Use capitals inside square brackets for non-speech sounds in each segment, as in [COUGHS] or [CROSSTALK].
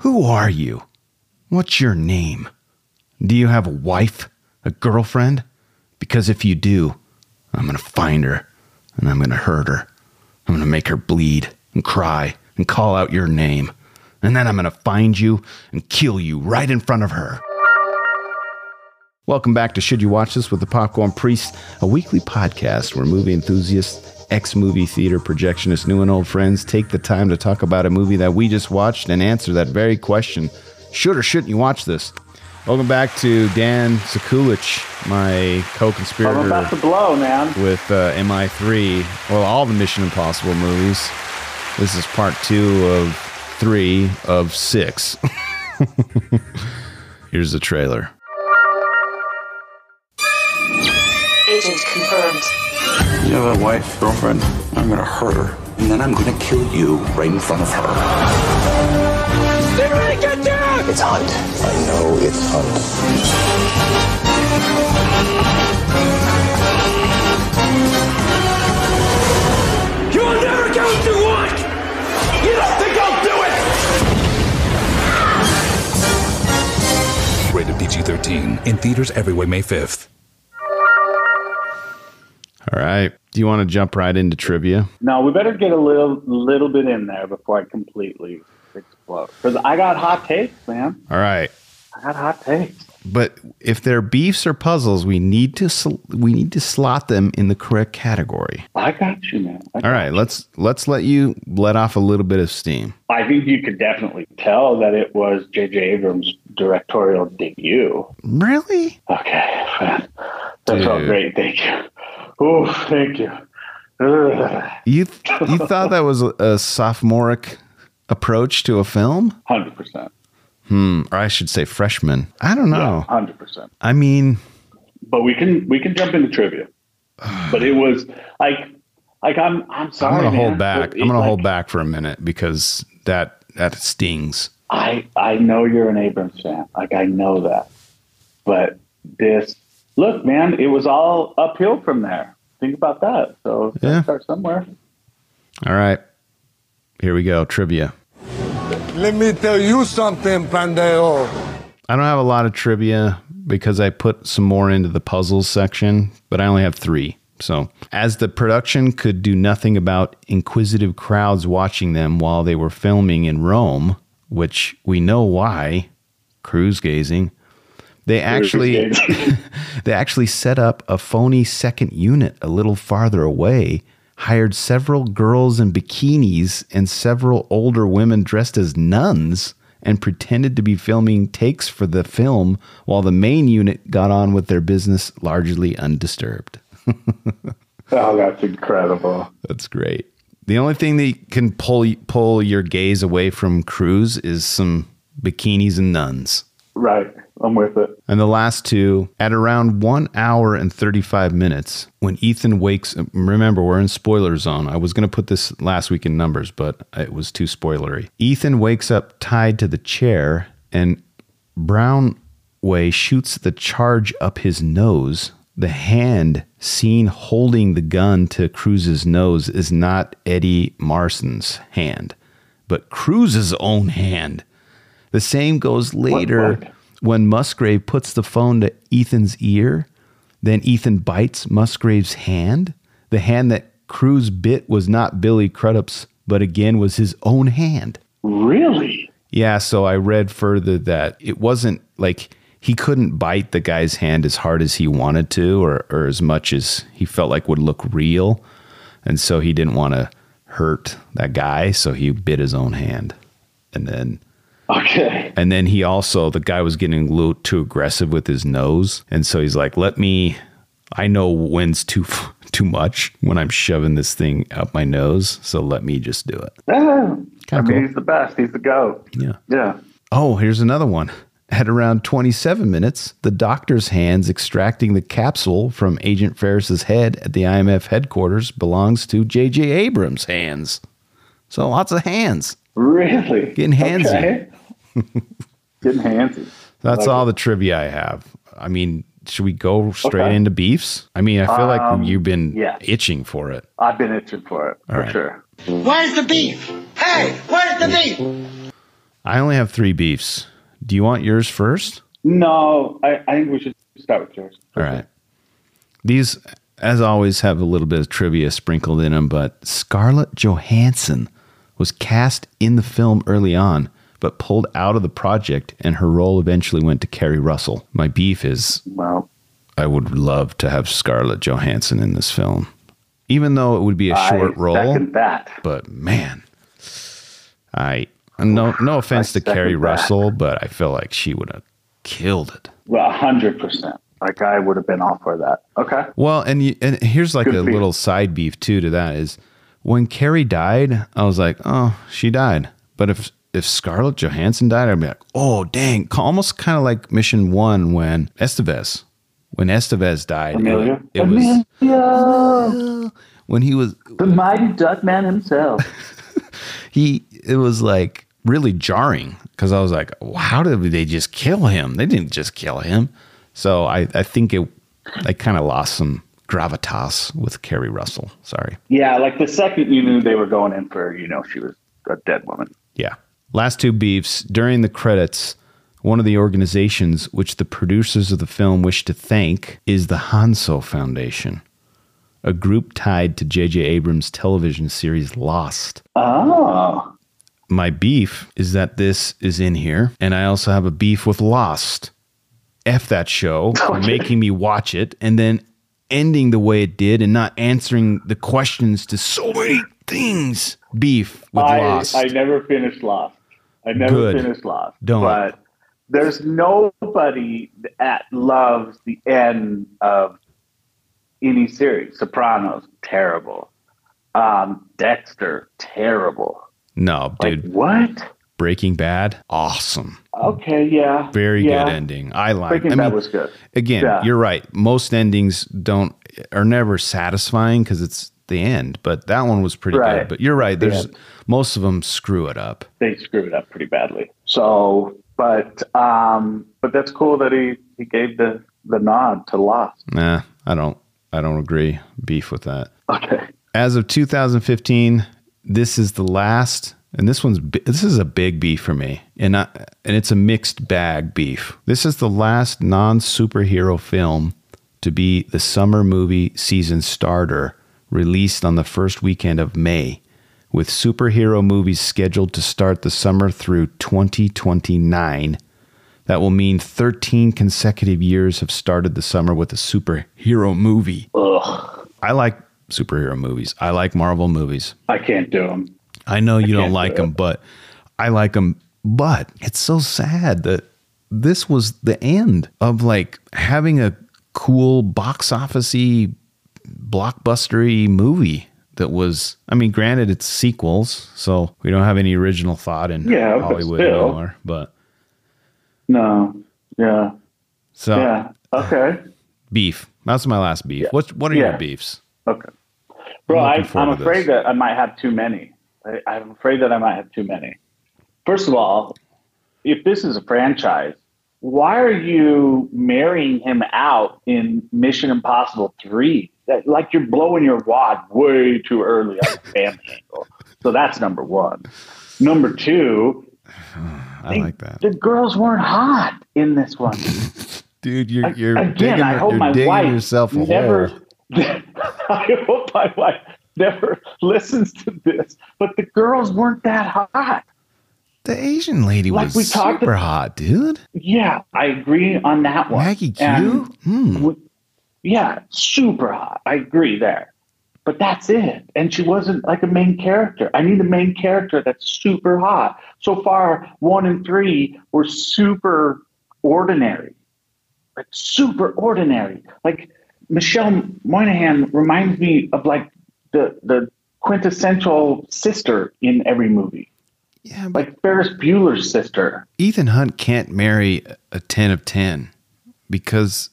Who are you? What's your name? Do you have a wife? A girlfriend? Because if you do, I'm going to find her and I'm going to hurt her. I'm going to make her bleed and cry and call out your name. And then I'm going to find you and kill you right in front of her. Welcome back to Should You Watch This with the Popcorn Priest, a weekly podcast where movie enthusiasts, ex movie theater projectionists, new and old friends take the time to talk about a movie that we just watched and answer that very question should or shouldn't you watch this? Welcome back to Dan Sekulich, my co I'm conspirator about to blow, man. with uh, MI3, well, all the Mission Impossible movies. This is part two of three of six. [LAUGHS] Here's the trailer. Agent confirmed. You have a wife, girlfriend? I'm gonna hurt her. And then I'm gonna kill you right in front of her. It's Hunt. I know it's Hunt. You're never going to want! You don't think I'll do it? Rated PG 13. In theaters everywhere May 5th. All right. Do you want to jump right into trivia? No, we better get a little little bit in there before I completely explode. Because I got hot takes, man. All right. I got hot takes. But if they're beefs or puzzles, we need to sl- we need to slot them in the correct category. I got you, man. I, All right, let's let's let you let off a little bit of steam. I think you could definitely tell that it was J.J. Abrams' directorial debut. Really? Okay, man. [LAUGHS] That's all great. Thank you. Oh, thank you. Ugh. You you thought that was a, a sophomoric approach to a film? 100%. Hmm, or I should say freshman. I don't know. 100%. I mean, but we can we can jump into trivia. [SIGHS] But it was like like I'm I'm sorry. I'm gonna hold back. I'm gonna hold back for a minute because that that stings. I I know you're an Abrams fan. Like I know that. But this look, man, it was all uphill from there. Think about that. So Yeah. start somewhere. All right. Here we go. Trivia. Let me tell you something, Pandeo. I don't have a lot of trivia because I put some more into the puzzles section, but I only have three. So, as the production could do nothing about inquisitive crowds watching them while they were filming in Rome, which we know why, cruise gazing, they actually [LAUGHS] [LAUGHS] they actually set up a phony second unit a little farther away, hired several girls in bikinis and several older women dressed as nuns, and pretended to be filming takes for the film while the main unit got on with their business largely undisturbed. [LAUGHS] Oh, that's incredible. That's great. The only thing that can pull pull your gaze away from Cruise is some bikinis and nuns. Right. I'm with it. And the last two, at around one hour and 35 minutes, when Ethan wakes remember, we're in spoiler zone. I was going to put this last week in numbers, but it was too spoilery. Ethan wakes up tied to the chair, and Brownway shoots the charge up his nose. The hand seen holding the gun to Cruise's nose is not Eddie Marsan's hand, but Cruise's own hand. The same goes later what? When Musgrave puts the phone to Ethan's ear. Then Ethan bites Musgrave's hand. The hand that Cruise bit was not Billy Crudup's, but again was his own hand. Really? Yeah, so I read further that it wasn't like he couldn't bite the guy's hand as hard as he wanted to or, or as much as he felt like would look real. And so he didn't want to hurt that guy, so he bit his own hand. And then Okay. and then he also, the guy was getting a little too aggressive with his nose. And so he's like, let me, I know when's too, [LAUGHS] too much when I'm shoving this thing up my nose. So let me just do it. Yeah. I Kinda mean, cool. he's the best. He's the goat. Yeah. Yeah. Oh, here's another one. At around 27 minutes, the doctor's hands extracting the capsule from Agent Ferris's head at the IMF headquarters belongs to J.J. Abrams' hands. So lots of hands. Really? Getting handsy. Okay. Getting handsy. That's Like all the trivia I have. I mean, should we go straight Okay. into beefs? I mean, I feel Um, like you've been yes. itching for it. I've been itching for it All for right. sure. Where's the beef? Hey, where's the beef? I only have three beefs. Do you want yours first? No, I, I think we should start with yours. All right. These, as always, have a little bit of trivia sprinkled in them, but Scarlett Johansson was cast in the film early on, but pulled out of the project, and her role eventually went to Keri Russell. My beef is Well, I would love to have Scarlett Johansson in this film, even though it would be a short role. that. But man, I no no offense to Keri that. Russell, but I feel like she would have killed it. Well, hundred percent. Like I would have been all for that. Okay. Well, and you, and here's like Good a beef. little side beef too to that is when Keri died, I was like, oh, she died. But if if Scarlett Johansson died, I'd be like, oh, dang, almost kind of like Mission One when Estevez, when Estevez died, it, Emilio. it was Emilio, [LAUGHS] when he was the mighty Duckman himself. [LAUGHS] he it was like really jarring because I was like, "Wow, how did they just kill him? They didn't just kill him. So I, I think it I kind of lost some gravitas with Keri Russell. Sorry. yeah, like the second you knew they were going in for, you know, she was a dead woman. Yeah. Last two beefs. During the credits, one of the organizations which the producers of the film wish to thank is the Hanso Foundation, a group tied to J.J. Abrams' television series Lost. Oh. My beef is that this is in here, and I also have a beef with Lost. F that show [LAUGHS] for making me watch it and then ending the way it did and not answering the questions to so many things. Beef with I, Lost. I never finished Lost. I never Good. finished Lost. Don't. But there's nobody that loves the end of any series. Sopranos, terrible. Um, Dexter, terrible. no, Like dude. what? Breaking Bad, awesome. Okay, yeah. Very yeah. good ending. I like. Breaking I Bad was good. again, Yeah. you're right. Most endings don't are never satisfying because it's the end. But that one was pretty Right. good. But you're right. There's Yeah. most of them screw it up. They screw it up pretty badly. So, but um, but that's cool that he he gave the the nod to Lost. Nah, I don't. I don't agree. Beef with that. Okay. As of 2015, this is the last, and this one's this is a big beef for me, and I, and it's a mixed bag beef. This is the last non superhero film to be the summer movie season starter, released on the first weekend of May, with superhero movies scheduled to start the summer through 2029. That will mean 13 consecutive years have started the summer with a superhero movie. Ugh, I like superhero movies. I like Marvel movies. I can't do them. I know you don't like do them, but I like them. But it's so sad that this was the end of like having a cool box officey blockbustery movie that was I mean granted it's sequels so we don't have any original thought in Yeah, but Hollywood still. anymore but No. Yeah. so Yeah. Okay. [SIGHS] beef that's my last beef what what are Yeah. your beefs Okay. Bro, I'm I, I'm afraid this. that I might have too many. I, I'm afraid that I might have too many. First of all, if this is a franchise, why are you marrying him out in Mission Impossible 3? That, like you're blowing your wad way too early on the [LAUGHS] family angle. So that's number one. Number two, [SIGHS] I like that the girls weren't hot in this one. [LAUGHS] dude you're you're Again, digging, I hope my wife yourself a never. hole [LAUGHS] I hope my wife never listens to this. But the girls weren't that hot. The Asian lady Like was we talked super hot, dude. Yeah, I agree on that one. Maggie Q. Hmm. Yeah, super hot. I agree there. But that's it. And she wasn't like a main character. I need a main character that's super hot. So far, one and three were super ordinary. Like super ordinary. Like Michelle Monaghan reminds me of like the the quintessential sister in every movie. Yeah, but Like Ferris Bueller's sister. Ethan Hunt can't marry a ten of ten because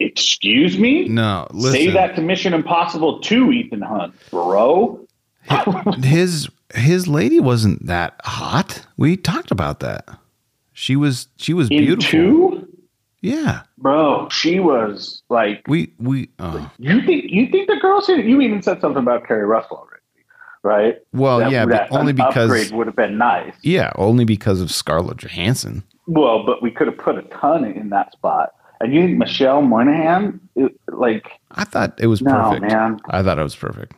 Excuse me? no, listen, Say that to Mission Impossible 2, Ethan Hunt, bro. [LAUGHS] his his lady wasn't that hot. We talked about that. She was she was In beautiful. 2? Yeah, Bro, she was like we we uh, you think you think the girls here you even said something about Keri Russell already. right? Well, That- yeah, but that only because- upgrade would have been nice. Yeah, only because of Scarlett Johansson. Well, but we could have put a ton in that spot. And you think Michelle Monaghan, it, like, I thought it was No, perfect. man. I thought it was perfect.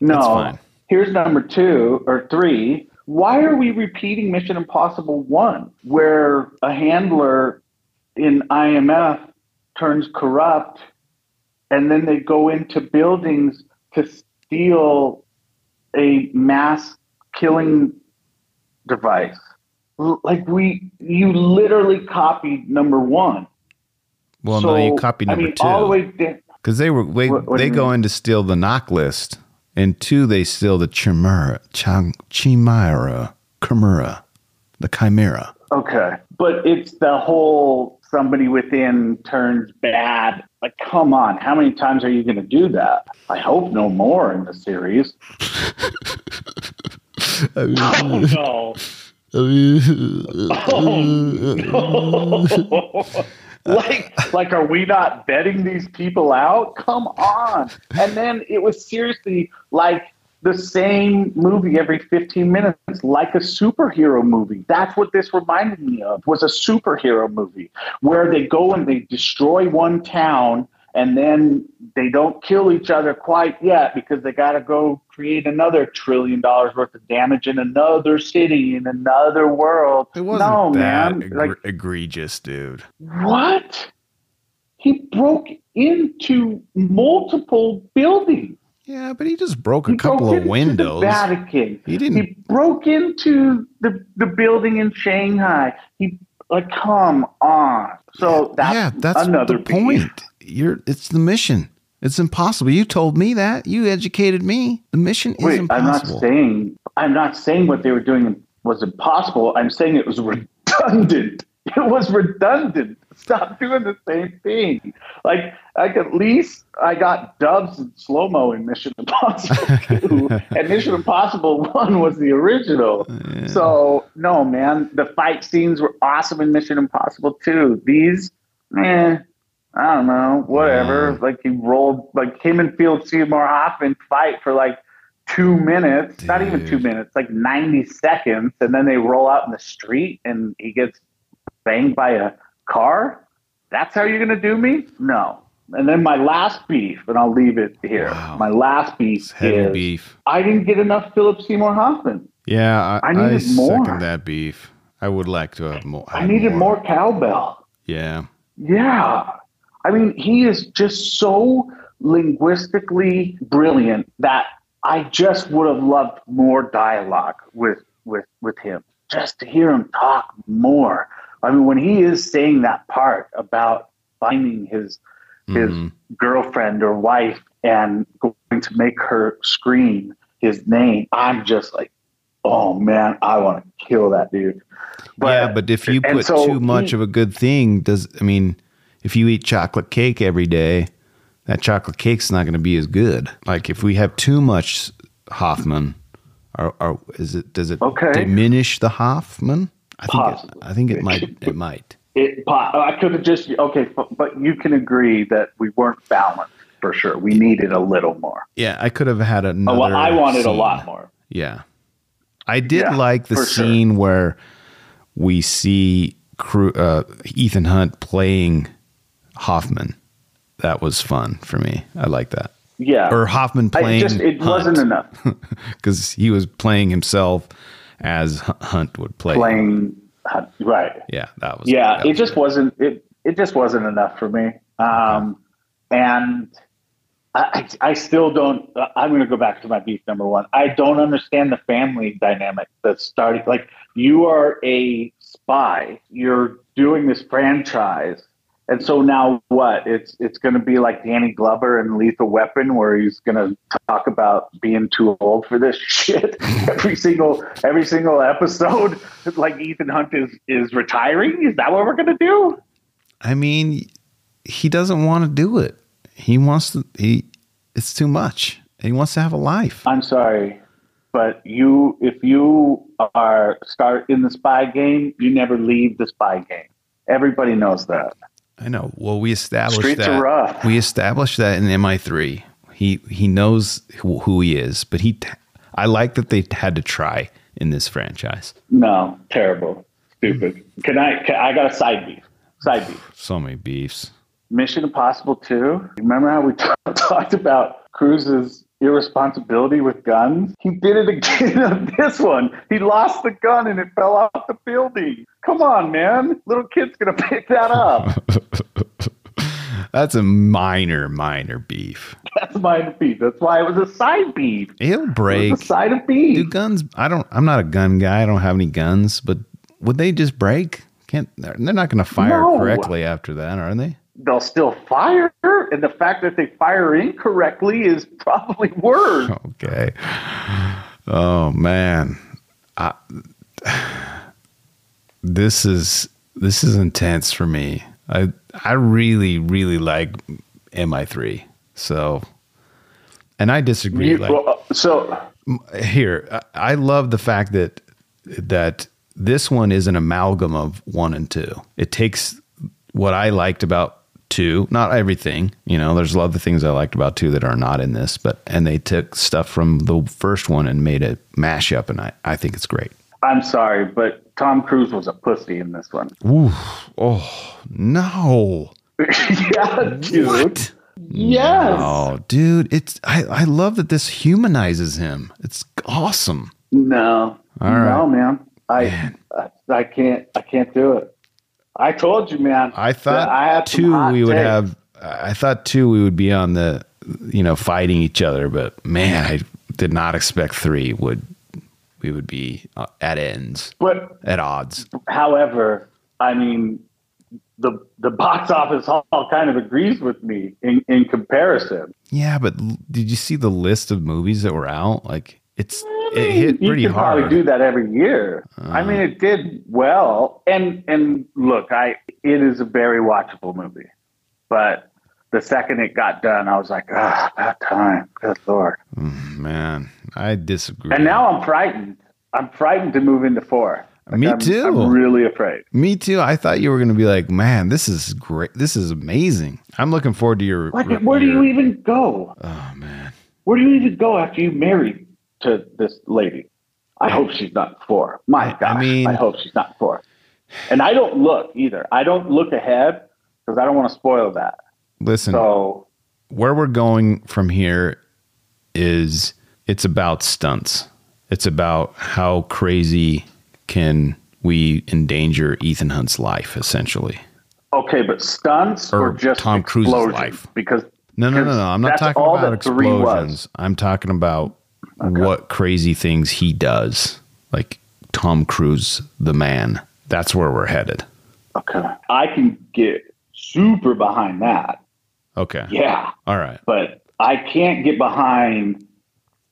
no. Here's number two or three. Why are we repeating Mission Impossible 1, where a handler in IMF turns corrupt and then they go into buildings to steal a mass killing device? Like, we, you literally copied number one. Well, so, no, you I number mean, all the two way down. because they were they, What- what they go mean? in to steal the knock list, and two they steal the chimera, chang, chimera, chimera, the chimera. Okay. But it's the whole somebody within turns bad. Like, come on. How many times are you going to do that? I hope no more in the series. [LAUGHS] oh, no. [LAUGHS] Oh, no. [LAUGHS] Uh, like, like, are we not betting these people out? Come on. And then it was seriously like the same movie every 15 minutes, like a superhero movie. That's what this reminded me of, was a superhero movie where they go and they destroy one town and then they don't kill each other quite yet because they got to go create another trillion dollars worth of damage in another city in another world. It wasn't no, that man. egre- Like, egregious, dude. what? He broke into multiple buildings. Yeah, but he just broke a He couple broke of windows. The Vatican. He didn't- He broke into the the building in Shanghai. He like, come on. So that's yeah, that's another point. You're it's the mission. It's impossible. You told me that. You educated me. The mission is Wait, I'm not saying I'm not saying what they were doing was impossible. I'm saying it was [LAUGHS] redundant. It was redundant. Stop doing the same thing. Like, like at least I got dubs and slow mo in Mission [LAUGHS] Impossible 2, and Mission Impossible 1 was the original. So, no, man, the fight scenes were awesome in Mission Impossible 2. These, eh, I don't know, whatever. Like, he rolled, like, him and Philip Seymour Hoffman fight for like two minutes, not even two minutes, like 90 seconds, and then they roll out in the street and he gets banged by a car? That's how you're going to do me? No. And then my last beef, and I'll leave it here. Wow. My last beef It's heavy is beef. I didn't get enough Philip Seymour Hoffman. Yeah, I, I I, needed more. second that beef. I would like to have more. I needed more cowbell. Yeah. Yeah. I mean, he is just so linguistically brilliant that I just would have loved more dialogue with with with him. Just to hear him talk more. I mean, when he is saying that part about finding his his Mhm. girlfriend or wife and going to make her scream his name, I'm just like, oh man, I want to kill that dude. yeah, but if you put so too much he- of a good thing, does I mean, if you eat chocolate cake every day, that chocolate cake's not going to be as good. Like if we have too much Hoffman, or, or is it does it Okay. diminish the Hoffman? I think it, I think it might it might. It, po- I could have just okay, but, you can agree that we weren't balanced for sure. We needed a little more. Yeah, I could have had another. Oh, well, I wanted a lot more. Yeah. I did Yeah, like the for sure. scene where we see crew, uh, Ethan Hunt playing Hoffman. That was fun for me. I like that. Yeah, Or Hoffman I playing just it wasn't enough [LAUGHS] because he was playing himself as Hunt would play. playing uh, right. Yeah, that was. Yeah, that it was just good. wasn't it. It just wasn't enough for me. Um, and I, I still don't. I'm going to go back to my beef number one. I don't understand the family dynamic that's starting. Like you are a spy. You're doing this franchise. And so now what? It's it's going to be like Danny Glover and Lethal Weapon, where he's going to talk about being too old for this [LAUGHS] shit every single every single episode. [LAUGHS] Like Ethan Hunt is is retiring. Is that what we're going to do? I mean, he doesn't want to do it. He wants to. He. It's too much. He wants to have a life. I'm sorry, but you if you are start in the spy game, you never leave the spy game. Everybody knows that. I know. Well, we established Streets that. are rough. We established that in MI3. He he knows who, he is, but he. I like that they had to try in this franchise. No, terrible, stupid. Can I? Can, I got a side beef. Side beef. So many beefs. Mission Impossible 2. Remember how we t- [LAUGHS] talked about Cruise's irresponsibility with guns? He did it again [LAUGHS] on this one. He lost the gun and it fell off the building. Come on, man. Little kid's going [LAUGHS] to pick that up. [LAUGHS] That's a minor, minor beef. That's minor beef. That's why it was a side beef. It'll It break. a side of beef. Do guns? I don't. I'm not a gun guy. I don't have any guns. But would they just break? Can't. They're they're not going to fire No. correctly after that, are they? They'll still fire, and the fact that they fire incorrectly is probably worse. [LAUGHS] Okay. Oh man, I, this is this is intense for me. I I really really like MI3. So, and I disagree. You- like, well, uh, so here I- I love the fact that that this one is an amalgam of one and two. It takes what I liked about two, not everything, you know, there's a lot of the things I liked about two that are not in this, but and they took stuff from the first one and made a mashup and I, I think it's great. I'm sorry, but Tom Cruise was a pussy in this one. Ooh, oh no. [LAUGHS] yeah, dude. What? Yes. Oh, dude, it's I, I love that this humanizes him. It's awesome. No. All right. No, man. I, I I can't I can't do it. I told you, man. I thought I had two we would takes. have. I thought two we would be on the, you know, fighting each other. But man, I did not expect three would we would be uh, at ends But at odds. however, I mean, the the box office hall kind of agrees with me in, in comparison. Yeah, but did you see the list of movies that were out? Like it's it hit you pretty can hard. Uh. probably do that every year. I mean, it did well, and and look, I it is a very watchable movie, but the second it got done, I was like, ah, about time. Good lord. Man, I disagree. And now I'm frightened. I'm frightened to move into four. Like, Me I'm- too. I'm really afraid. Me too. I thought you were going to be like, man, this is great. This is amazing. I'm looking forward to your. What, where do you even go? Oh man. Where do you even go after you married to this lady? I hope she's not four. My I gosh, mean- I hope she's not four. And I don't look either. I don't look ahead because I don't want to spoil that. Listen, So where we're going from here is it's about stunts. It's about how crazy can we endanger Ethan Hunt's life, essentially. okay, but stunts or, Or just Tom Cruise's life. Because No, no, no, no. I'm not talking about that three was. explosions. I'm talking about what crazy things he does. Like Tom Cruise, the man. That's where we're headed. Okay, I can get super behind that. Okay. Yeah, All right. but I can't get behind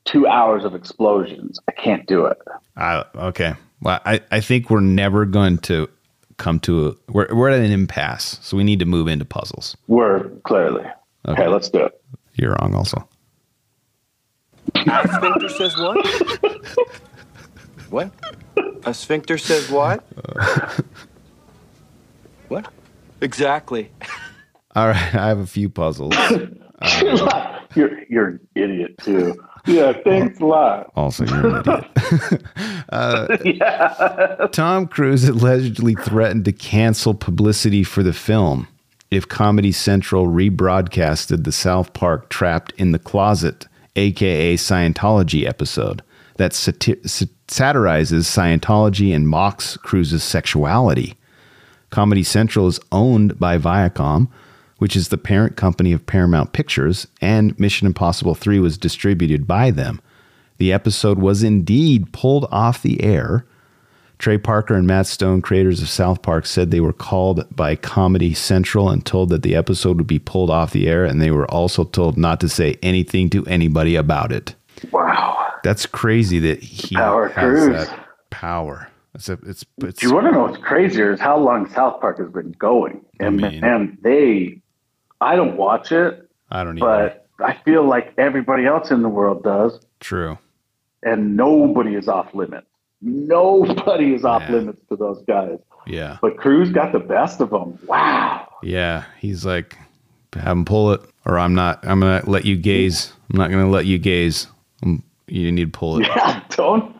two hours of explosions. I can't do it. I, okay. Well, I, I think we're never going to come to a, we're, we're at an impasse. So we need to move into puzzles. We're clearly okay. Okay. let's do it. You're wrong also. A sphincter says what? what? A sphincter says what? what? Exactly. All right. I have a few puzzles. [LAUGHS] you're you're an idiot too. Yeah, thanks a lot. Also, you're an idiot. [LAUGHS] uh, [LAUGHS] yeah. Tom Cruise allegedly threatened to cancel publicity for the film if Comedy Central rebroadcasted the South Park Trapped in the Closet, aka Scientology episode that sati- sa- satirizes Scientology and mocks Cruise's sexuality. Comedy Central is owned by Viacom, which is the parent company of Paramount Pictures, and Mission Impossible 3 was distributed by them. The episode was indeed pulled off the air. Trey Parker and Matt Stone, creators of South Park, said they were called by Comedy Central and told that the episode would be pulled off the air, and they were also told not to say anything to anybody about it. Wow. That's crazy that he Power has Cruise. that power. It's a, it's, it's you want to know what's crazier is how long South Park has been going. And mean- and they I don't watch it, I don't but I feel like everybody else in the world does, True. and nobody is off limits. Nobody is off Yeah. limits to those guys. Yeah. But Cruise got the best of them. Wow. Yeah. He's like, have him pull it, or I'm not. I'm gonna let you gaze. I'm not gonna let you gaze. I'm You need to pull it. Yeah, [LAUGHS] don't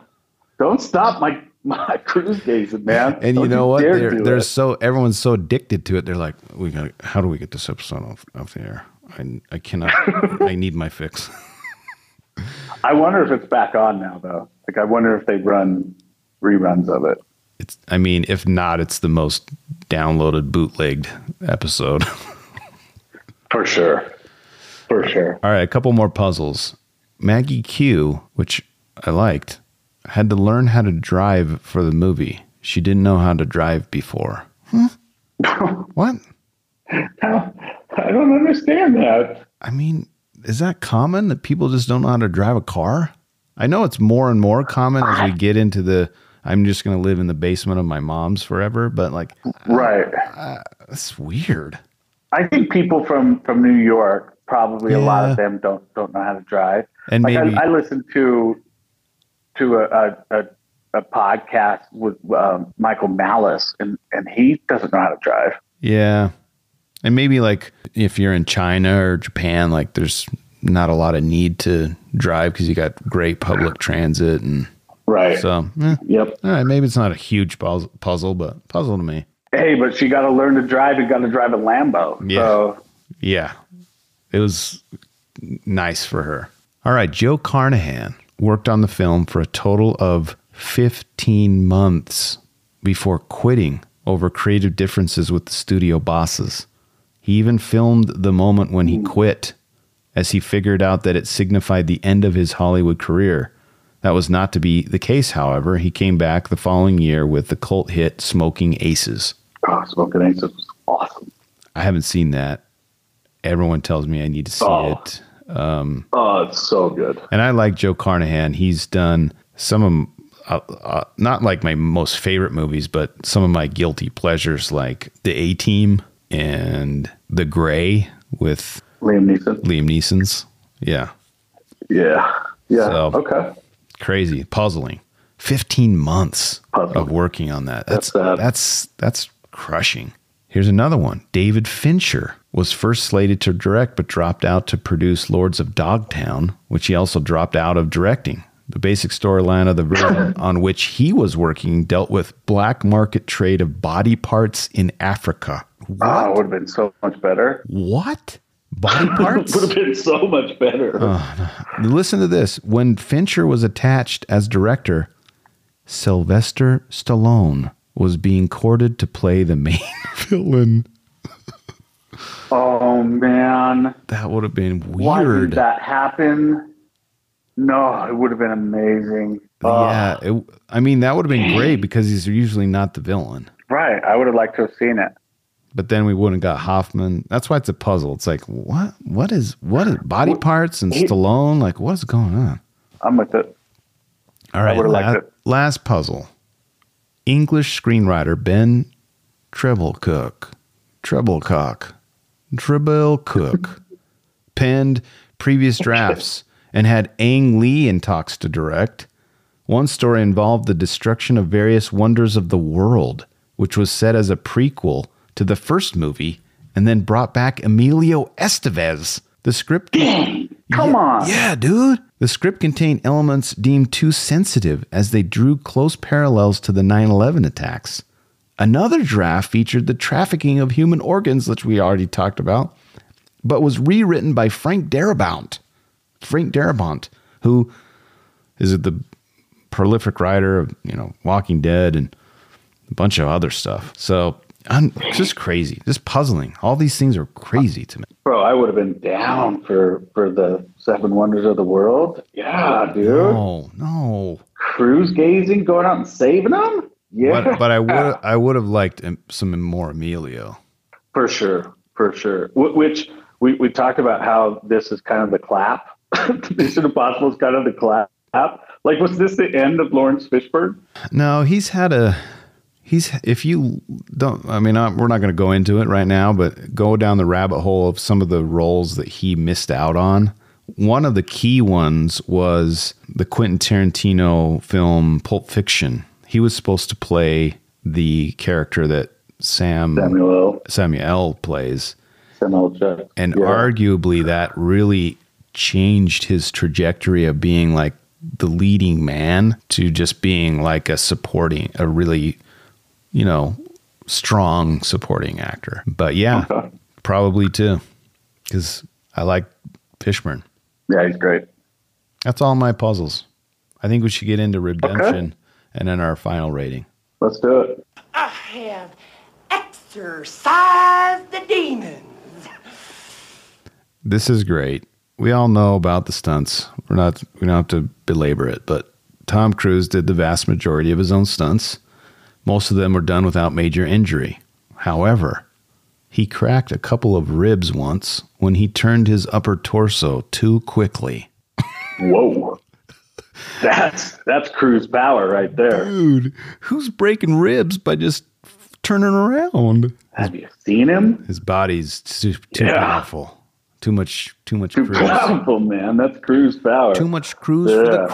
don't stop my my [LAUGHS] cruise gazing, man. And Don't you know what? dare They're they're so everyone's so addicted to it. They're like, we got. How do we get this episode off, off the air? I I cannot. [LAUGHS] I need my fix. I wonder if it's back on now, though. Like, I wonder if they run reruns of it. It's. I mean, if not, it's the most downloaded bootlegged episode. [LAUGHS] For sure. For sure. All right, a couple more puzzles. Maggie Q, which I liked, had to learn how to drive for the movie. She didn't know how to drive before. Hmm? [LAUGHS] what? I don't understand that. I mean, is that common that people just don't know how to drive a car? I know it's more and more common as we get into the I'm just going to live in the basement of my mom's forever, but like Right. it's weird. I think people from from New York probably a lot of them don't don't know how to drive. And like maybe- I, I listened to to a a, a, a podcast with um, Michael Malice, and and he doesn't know how to drive. Yeah. And maybe like if you're in China or Japan, like there's not a lot of need to drive because you got great public transit and Right. so eh, Yep. all right, maybe it's not a huge puzzle, puzzle but puzzle to me. Hey, but she got to learn to drive. You got to drive a Lambo. Yeah. So Yeah. It was nice for her. All right. Joe Carnahan worked on the film for a total of 15 months before quitting over creative differences with the studio bosses. He even filmed the moment when he quit as he figured out that it signified the end of his Hollywood career. That was not to be the case, however. He came back the following year with the cult hit Smoking Aces. oh, Smoking Aces was awesome. I haven't seen that. Everyone tells me I need to see Oh. it. Um, Oh, it's so good. and I like Joe Carnahan. He's done some of, uh, uh, not like my most favorite movies, but some of my guilty pleasures, like The A Team and The Grey with Liam Neeson. Liam Neeson's. Yeah, Yeah. Yeah. So- okay. crazy, puzzling. Fifteen months Puzzling. of working on that. That's That's that's that's crushing. Here's another one. David Fincher was first slated to direct, but dropped out to produce Lords of Dogtown, which he also dropped out of directing. The basic storyline of the version [COUGHS] on which he was working dealt with black market trade of body parts in Africa. Oh, it would have been so much better. What? [LAUGHS] Body parts? would have been so much better. Listen to this. When Fincher was attached as director, Sylvester Stallone was being courted to play the main [LAUGHS] villain. oh man. That would have been weird. Why did that happen? No, it would have been amazing. Oh, yeah, it, I mean that would have been great because he's usually not the villain. right. I would have liked to have seen it. But then we wouldn't have got Hoffman. That's why it's a puzzle. It's like what? What is what is body parts and Stallone? Like what's going on? I'm with it. All right, la- it. last puzzle. English screenwriter Ben Treblecook, Treblecock, Treblecook [LAUGHS] penned previous oh, drafts and had Ang Lee in talks to direct. One story involved the destruction of various wonders of the world, which was set as a prequel to the first movie and then brought back Emilio Estevez. The script Come on. yeah, dude. The script contained elements deemed too sensitive as they drew close parallels to the 9 11 attacks. Another draft featured the trafficking of human organs, which we already talked about, but was rewritten by Frank Darabont. Frank Darabont, who is the prolific writer of, you know, Walking Dead and a bunch of other stuff. So, I'm it's just crazy, just puzzling. All these things are crazy to me. Bro, I would have been down for for the seven wonders of the world. Yeah, dude. Oh, no. Cruise gazing, going out and saving them. Yeah, But, but I would [LAUGHS] I would have liked some more Emilio. for sure, for sure. Wh- Which we we talked about how this is kind of the clap. [LAUGHS] Mission Impossible is kind of the clap. Like, was this the end of Laurence Fishburne? No, he's had a he's if you don't I mean I'm, we're not going to go into it right now, but go down the rabbit hole of some of the roles that he missed out on. One of the key ones was the Quentin Tarantino film Pulp Fiction. He was supposed to play the character that Sam Samuel Samuel plays. Samuel and Yeah. arguably that really changed his trajectory of being like the leading man to just being like a supporting, a really, you know, strong supporting actor. But yeah, Okay. [LAUGHS] probably too, because I like Fishburne. Yeah, he's great. That's all my puzzles. I think we should get into redemption and then our final rating. Let's do it. I have exorcised the demons. This is great. We all know about the stunts. We're not we don't have to belabor it, but Tom Cruise did the vast majority of his own stunts. Most of them were done without major injury. However, he cracked a couple of ribs once when he turned his upper torso too quickly. Whoa. That's that's Cruise power right there. Dude, who's breaking ribs by just turning around? Have you seen him? His body's too, too Yeah. powerful. Too much too much Too cruise. powerful, man. That's Cruise power. Too much cruise for the Yeah.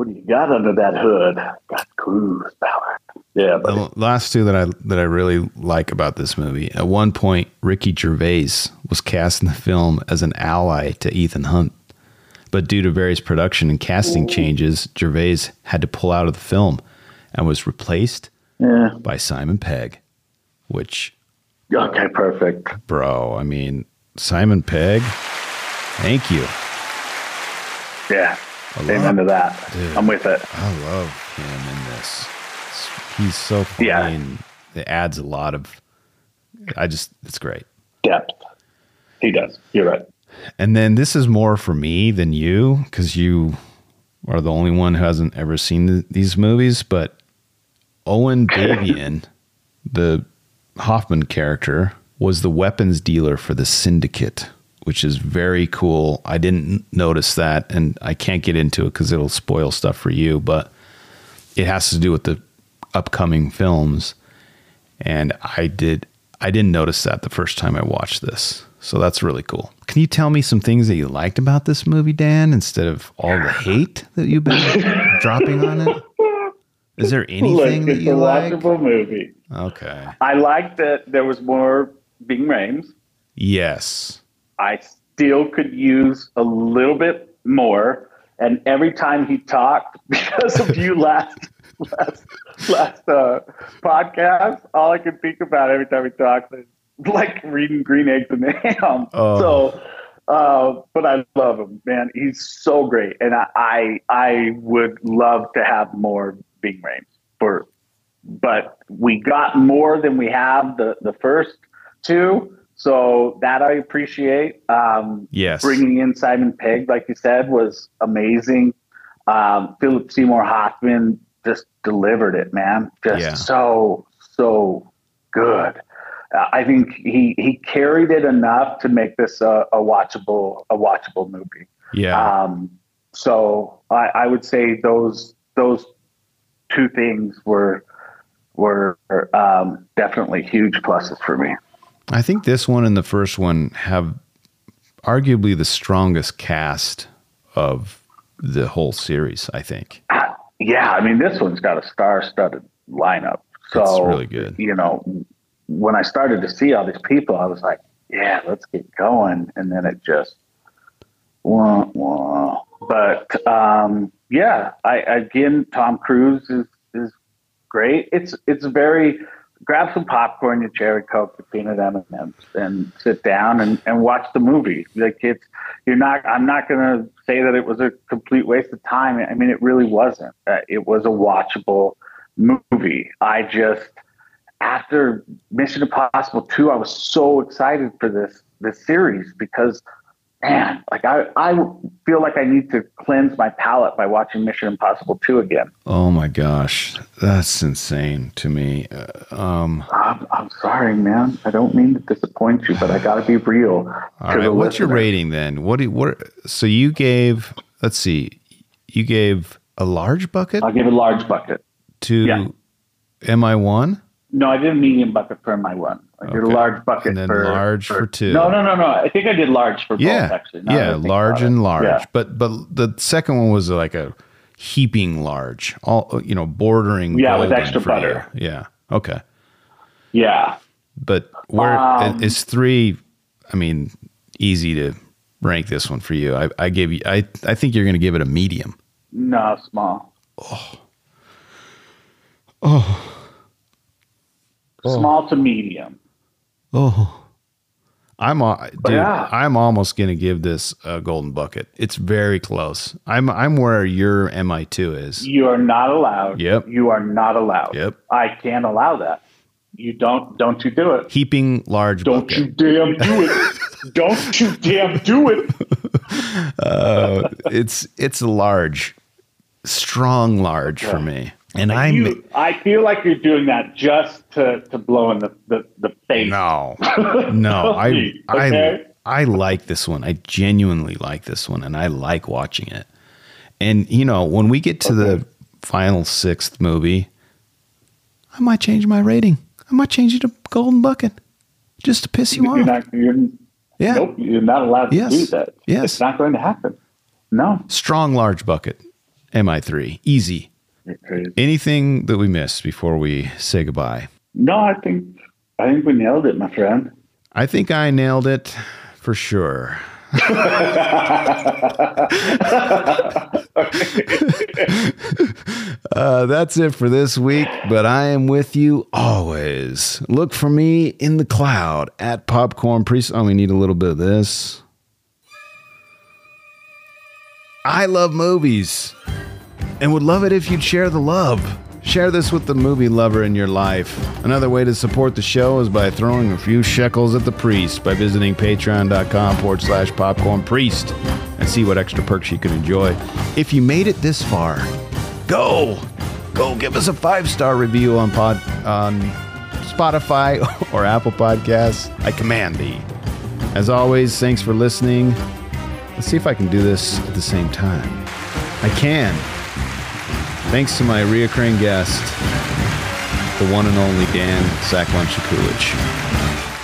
What do you got under that hood? Got Cruise power. Yeah, but The last two that I that I really like about this movie. At one point, Ricky Gervais was cast in the film as an ally to Ethan Hunt, but due to various production and casting changes, Gervais had to pull out of the film and was replaced yeah. by Simon Pegg. Which, Okay, perfect. bro, I mean, Simon Pegg. Thank you. Yeah. I Amen love- to that. Dude. I'm with it. I love him in this. He's so funny. Yeah. it adds a lot of. I just, it's great. Depth. He does. You're right. And then this is more for me than you because you are the only one who hasn't ever seen th- these movies. But Owen [LAUGHS] Davian, the Hoffman character, was the weapons dealer for the syndicate, which is very cool. I didn't notice that, and I can't get into it because it'll spoil stuff for you. But it has to do with the upcoming films, and I did. I didn't notice that the first time I watched this. So that's really cool. Can you tell me some things that you liked about this movie, Dan, instead of all the hate that you've been [LAUGHS] dropping on it? Is there anything Look, that it's you a like? watchable movie. Okay. I like that there was more Ving Rhames. Yes. I still could use a little bit more. And every time he talked, [LAUGHS] because of you last last last uh, podcast, all I could think about every time he talks is like reading Green Eggs and Ham. Oh. So, uh, but I love him, man. He's so great, and I I, I would love to have more Ving Rhames for, but we got more than we have the the first two. So that I appreciate. Um, Yes. bringing in Simon Pegg, like you said, was amazing. Um, Philip Seymour Hoffman just delivered it, man. Just Yeah. so so good. Uh, I think he he carried it enough to make this a, a watchable a watchable movie. Yeah. Um, so I, I would say those those two things were were um, definitely huge pluses for me. I think this one and the first one have arguably the strongest cast of the whole series, I think. Yeah, I mean, this one's got a star-studded lineup. So It's really good. You know, when I started to see all these people, I was like, "Yeah, let's get going," and then it just, wah, wah. But um, yeah, I again, Tom Cruise is is great. It's it's very grab some popcorn, your cherry coke, your peanut M and M's, and sit down and, and watch the movie. Like it's you're not. I'm not going to say that it was a complete waste of time. I mean, it really wasn't. Uh, it was a watchable movie. I just after Mission Impossible two, I was so excited for this this series because man, like I, I feel like I need to cleanse my palate by watching Mission Impossible 2 again. Oh my gosh. That's insane to me. Uh, um, I'm, I'm, sorry, man. I don't mean to disappoint you, but I got to be real. [SIGHS] All right. What's listener. your rating then? What do you, what, so you gave, let's see, you gave a large bucket? I gave a large bucket. To yeah. MI1? No, I did a medium bucket for MI1. I okay. did a large bucket and for large for, for, two. No, no, no, no. I think I did large for yeah. both actually. Yeah, large and large. Yeah. But but the second one was like a heaping large, all you know, bordering. Yeah, with extra butter. You. Yeah. Okay. Yeah. But where um, is three? I mean, easy to rank this one for you. I, I gave you. I I think you're going to give it a medium. No, small. Oh. Oh. Small to medium oh. I'm al- dude, yeah. I'm almost gonna give this a golden bucket. It's very close. I'm I'm where your MI2 is. You are not allowed. Yep. You are not allowed. Yep. I can't allow that. You don't. Don't you do it. Heaping large Don't bucket. you damn do it. [LAUGHS] don't you damn do it. Uh, it's it's a large, strong large for me. And You, I feel like you're doing that just to, to blow in the, the, the face. no, [LAUGHS] no. I I Okay. I like this one. I genuinely like this one, and I like watching it. And you know, when we get to the final sixth movie, I might change my rating. I might change it to golden bucket, just to piss you You're off. not, you're, yeah, Nope, you're not allowed to Yes. do that. Yes. It's not going to happen. No. strong large bucket. Mi3, easy. Anything that we missed before we say goodbye? No, I think I think we nailed it, my friend. I think I nailed it for sure. [LAUGHS] uh, that's it for this week, but I am with you always. Look for me in the cloud at Popcorn Priest. Oh, we need a little bit of this. I love movies and would love it if you'd share the love. Share this with the movie lover in your life. Another way to support the show is by throwing a few shekels at the priest by visiting patreon.com forward slash popcorn priest and see what extra perks you can enjoy. If you made it this far, go! Go give us a five star review on pod on Spotify [LAUGHS] or Apple Podcasts. I command thee. As always, thanks for listening. Let's see if I can do this at the same time. I can. Thanks to my reoccurring guest, the one and only Dan Saklunchakulich.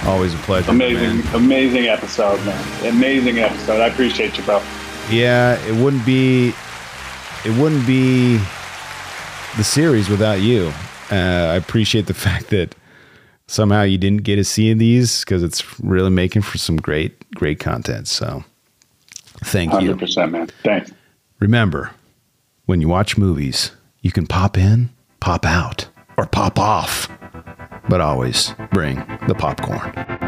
Always a pleasure. Amazing, man. amazing episode, man. Amazing episode. I appreciate you, bro. Yeah, it wouldn't be it wouldn't be the series without you. Uh, I appreciate the [LAUGHS] fact that somehow you didn't get to see these because it's really making for some great, great content. So thank you. Hundred percent, man. Thanks. Remember, when you watch movies, you can pop in, pop out, or pop off, but always bring the popcorn.